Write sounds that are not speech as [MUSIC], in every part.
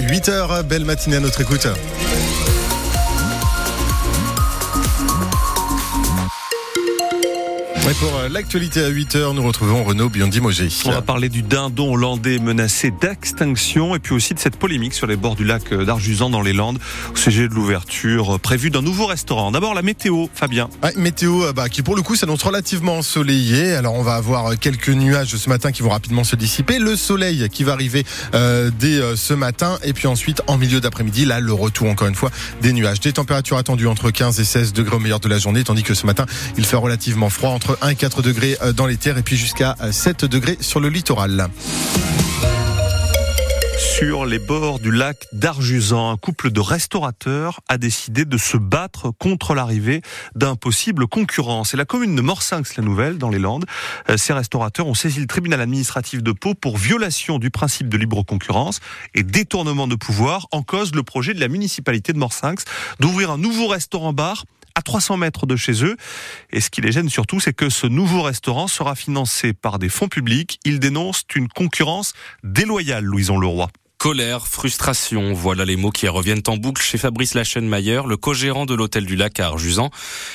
8h. Belle matinée à notre écoute. Et pour euh, l'actualité à 8h, nous retrouvons Renaud Biondi-Mogé. On va parler du dindon hollandais menacé d'extinction et puis aussi de cette polémique sur les bords du lac d'Arjusan dans les Landes au sujet de l'ouverture prévue d'un nouveau restaurant. D'abord la météo, Fabien. Ouais, météo euh, bah, qui pour le coup s'annonce relativement ensoleillé. Alors on va avoir euh, quelques nuages ce matin qui vont rapidement se dissiper. Le soleil qui va arriver euh, dès ce matin et puis ensuite en milieu d'après-midi, là le retour encore une fois des nuages. Des températures attendues entre 15 et 16 degrés au meilleur de la journée tandis que ce matin il fait relativement froid entre 1 et 4 degrés euh, dans les terres et puis jusqu'à 7 euh, degrés sur le littoral sur les bords du lac d'Arjusan. Un couple de restaurateurs a décidé de se battre contre l'arrivée d'un possible concurrent. C'est la commune de Morsinx, la nouvelle, dans les Landes. Euh, ces restaurateurs ont saisi le tribunal administratif de Pau pour violation du principe de libre concurrence et détournement de pouvoir en cause le projet de la municipalité de Morsinx d'ouvrir un nouveau restaurant-bar à 300 mètres de chez eux. Et ce qui les gêne surtout, c'est que ce nouveau restaurant sera financé par des fonds publics. Ils dénoncent une concurrence déloyale, Louison Leroy. Colère, frustration, voilà les mots qui reviennent en boucle chez Fabrice Lachenmayer, le co-gérant de l'hôtel du Lac à Arjusan.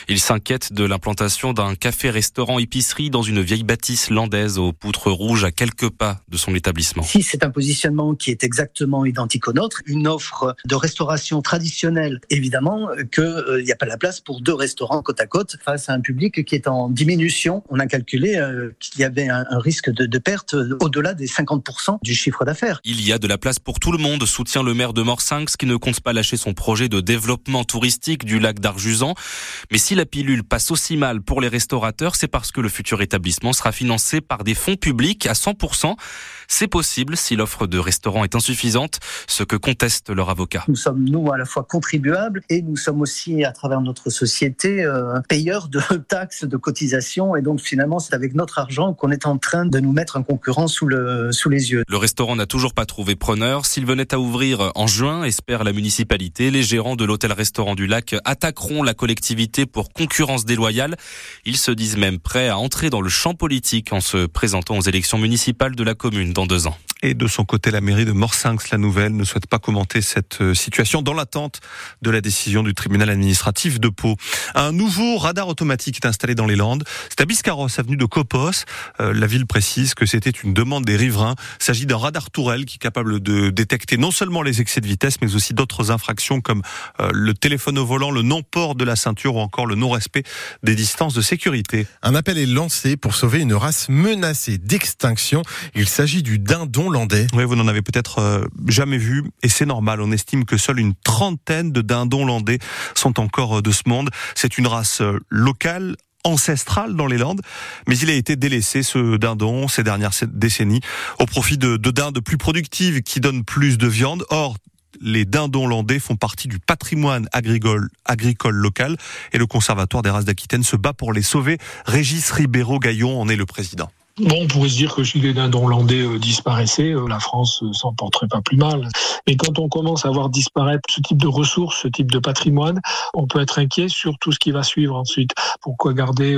Il s'inquiète de l'implantation d'un café-restaurant épicerie dans une vieille bâtisse landaise aux poutres rouges à quelques pas de son établissement. Si c'est un positionnement qui est exactement identique au nôtre, une offre de restauration traditionnelle, évidemment qu'il euh, n'y a pas la place pour deux restaurants côte à côte face à un public qui est en diminution. On a calculé euh, qu'il y avait un, risque de, de perte au-delà des 50% du chiffre d'affaires. Il y a de la place pour tout le monde, soutient le maire de Morsinx qui ne compte pas lâcher son projet de développement touristique du lac d'Arjusan. Mais si la pilule passe aussi mal pour les restaurateurs, c'est parce que le futur établissement sera financé par des fonds publics à 100%. C'est possible si l'offre de restaurants est insuffisante, ce que conteste leur avocat. Nous sommes, nous, à la fois contribuables et nous sommes aussi, à travers notre société, euh, payeurs de [LAUGHS] taxes, de cotisations. Et donc, finalement, c'est avec notre argent qu'on est en train de nous mettre un concurrent sous, le, sous les yeux. Le restaurant n'a toujours pas trouvé preneur. S'il venait à ouvrir en juin, espère la municipalité, les gérants de l'hôtel-restaurant du lac attaqueront la collectivité pour concurrence déloyale. Ils se disent même prêts à entrer dans le champ politique en se présentant aux élections municipales de la commune dans deux ans. Et de son côté, la mairie de Morsinx, la nouvelle, ne souhaite pas commenter cette euh, situation dans l'attente de la décision du tribunal administratif de Pau. Un nouveau radar automatique est installé dans les Landes. C'est à Biscarros, avenue de Copos. Euh, la ville précise que c'était une demande des riverains. Il s'agit d'un radar tourelle qui est capable de détecter non seulement les excès de vitesse, mais aussi d'autres infractions comme euh, le téléphone au volant, le non-port de la ceinture ou encore le non-respect des distances de sécurité. Un appel est lancé pour sauver une race menacée d'extinction. Il s'agit du dindon oui, vous n'en avez peut-être euh, jamais vu, et c'est normal. On estime que seule une trentaine de dindons landais sont encore euh, de ce monde. C'est une race euh, locale ancestrale dans les Landes, mais il a été délaissé ce dindon ces dernières décennies au profit de, de dindes plus productives qui donnent plus de viande. Or, les dindons landais font partie du patrimoine agricole, agricole local et le Conservatoire des races d'Aquitaine se bat pour les sauver. Régis Ribéro-Gaillon en est le président. Bon, on pourrait se dire que si les dindons hollandais euh, disparaissaient, euh, la France euh, s'en porterait pas plus mal. Mais quand on commence à voir disparaître ce type de ressources, ce type de patrimoine, on peut être inquiet sur tout ce qui va suivre ensuite. Pourquoi garder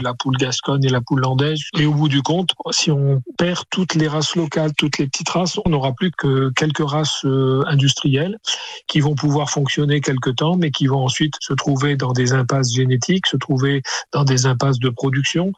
la poule gasconne et la poule landaise? Et au bout du compte, si on perd toutes les races locales, toutes les petites races, on n'aura plus que quelques races industrielles qui vont pouvoir fonctionner quelque temps, mais qui vont ensuite se trouver dans des impasses génétiques, se trouver dans des impasses de production.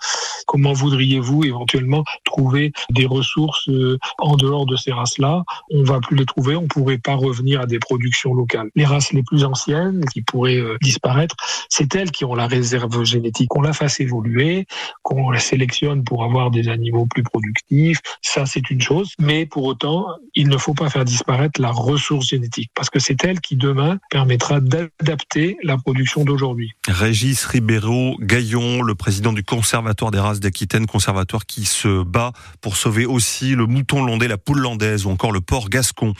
Comment voudriez-vous éventuellement trouver des ressources euh, en dehors de ces races-là? On va plus les trouver, on pourrait pas revenir à des productions locales. Les races les plus anciennes qui pourraient euh, disparaître, c'est elles qui ont la réserve génétique. On la fasse évoluer, qu'on la sélectionne pour avoir des animaux plus productifs, ça c'est une chose. Mais pour autant, il ne faut pas faire disparaître la ressource génétique parce que c'est elle qui demain permettra d'adapter la production d'aujourd'hui. Régis Ribeiro Gaillon, le président du Conservatoire des races d'Aquitaine, conservatoire qui se bat pour sauver aussi le mouton landais, la poule landaise ou encore le porc gascon.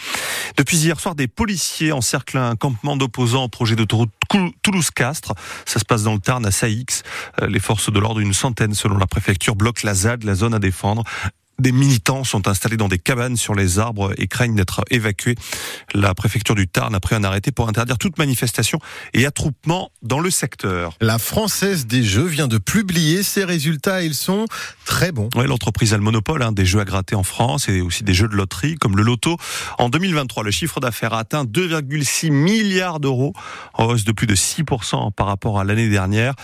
Depuis hier soir, des policiers encerclent un campement d'opposants au projet d'autoroute Toulouse-Castres. Ça se passe dans le Tarn à Saïx. Euh, les forces de l'ordre, une centaine selon la préfecture, bloquent la ZAD, la zone à défendre Des militants sont installés dans des cabanes sur les arbres et craignent d'être évacués. La préfecture du Tarn a pris un arrêté pour interdire toute manifestation et attroupement dans le secteur. La Française des Jeux vient de publier ses résultats. Ils sont très bons. Ouais, L'entreprise a le monopole hein, des jeux à gratter en France et aussi des jeux de loterie comme le loto. En 2023, le chiffre d'affaires a atteint 2,6 milliards d'euros, en hausse de plus de 6% par rapport à l'année dernière.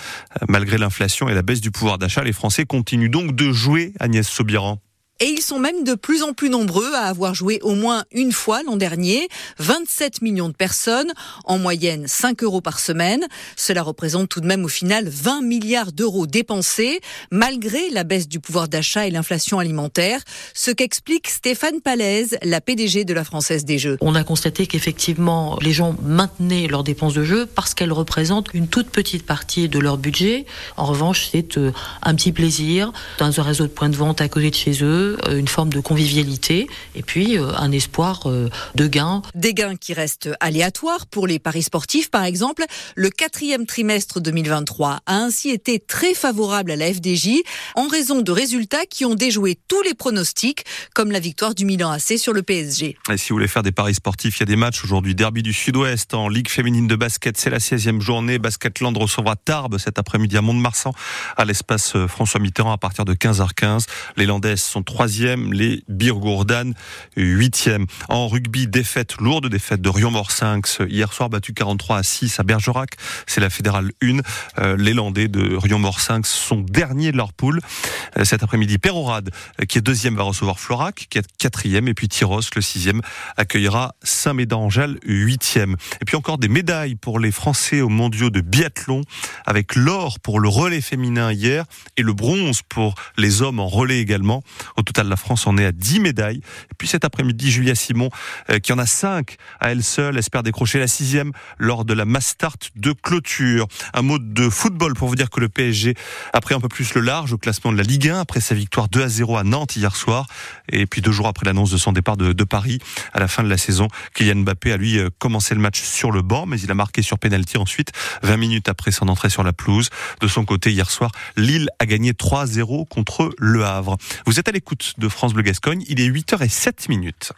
Euh, malgré l'inflation et la baisse du pouvoir d'achat, les Français continuent donc de jouer, Agnès Sobiran. Et ils sont même de plus en plus nombreux à avoir joué au moins une fois l'an dernier. 27 millions de personnes, en moyenne 5 euros par semaine. Cela représente tout de même au final 20 milliards d'euros dépensés, malgré la baisse du pouvoir d'achat et l'inflation alimentaire. Ce qu'explique Stéphane Palaise, la PDG de la Française des Jeux. On a constaté qu'effectivement, les gens maintenaient leurs dépenses de jeu parce qu'elles représentent une toute petite partie de leur budget. En revanche, c'est euh, un petit plaisir dans un réseau de points de vente à côté de chez eux euh, une forme de convivialité et puis euh, un espoir euh, de gain. Des gains qui restent aléatoires pour les paris sportifs, par exemple. Le quatrième trimestre 2023 a ainsi été très favorable à la FDJ en raison de résultats qui ont déjoué tous les pronostics, comme la victoire du Milan AC sur le PSG. Et si vous voulez faire des paris sportifs, il y a des matchs aujourd'hui. Derby du Sud-Ouest en Ligue féminine de basket, c'est la 16e journée. Basketland recevra Tarbes cet après-midi à Mont-de-Marsan, à l'espace François Mitterrand à partir de 15h15. Les Landaises sont troisième, les Birgourdan huitième. En rugby, défaite, lourde défaite de Rion-Morcinx hier soir battu 43 à 6 à Bergerac. C'est la fédérale 1. Euh, les Landais de Rion-Morcinx sont derniers de leur poule. Euh, cet après-midi, Pérorade, euh, qui est deuxième, va recevoir Florac, qui est quatrième. Et puis Tyros, le sixième, accueillera Saint-Médard-Angèle, huitième. Et puis encore des médailles pour les Français aux mondiaux de biathlon, avec l'or pour le relais féminin hier et le bronze pour les hommes en relais également. Total, la France en est à 10 médailles. Puis cet après-midi, Julia Simon, euh, qui en a 5 à elle seule, espère décrocher la sixième lors de la Mastart de clôture. Un mot de football pour vous dire que le PSG a pris un peu plus le large au classement de la Ligue 1 après sa victoire 2 à 0 à Nantes hier soir. Et puis deux jours après l'annonce de son départ de, Paris à la fin de la saison, Kylian Mbappé a lui euh, commencé le match sur le banc, mais il a marqué sur pénalty ensuite, 20 minutes après son entrée sur la pelouse. De son côté, hier soir, Lille a gagné 3-0 contre Le Havre. Vous êtes à de France Bleu Gascogne. Il est 8h07 minutes.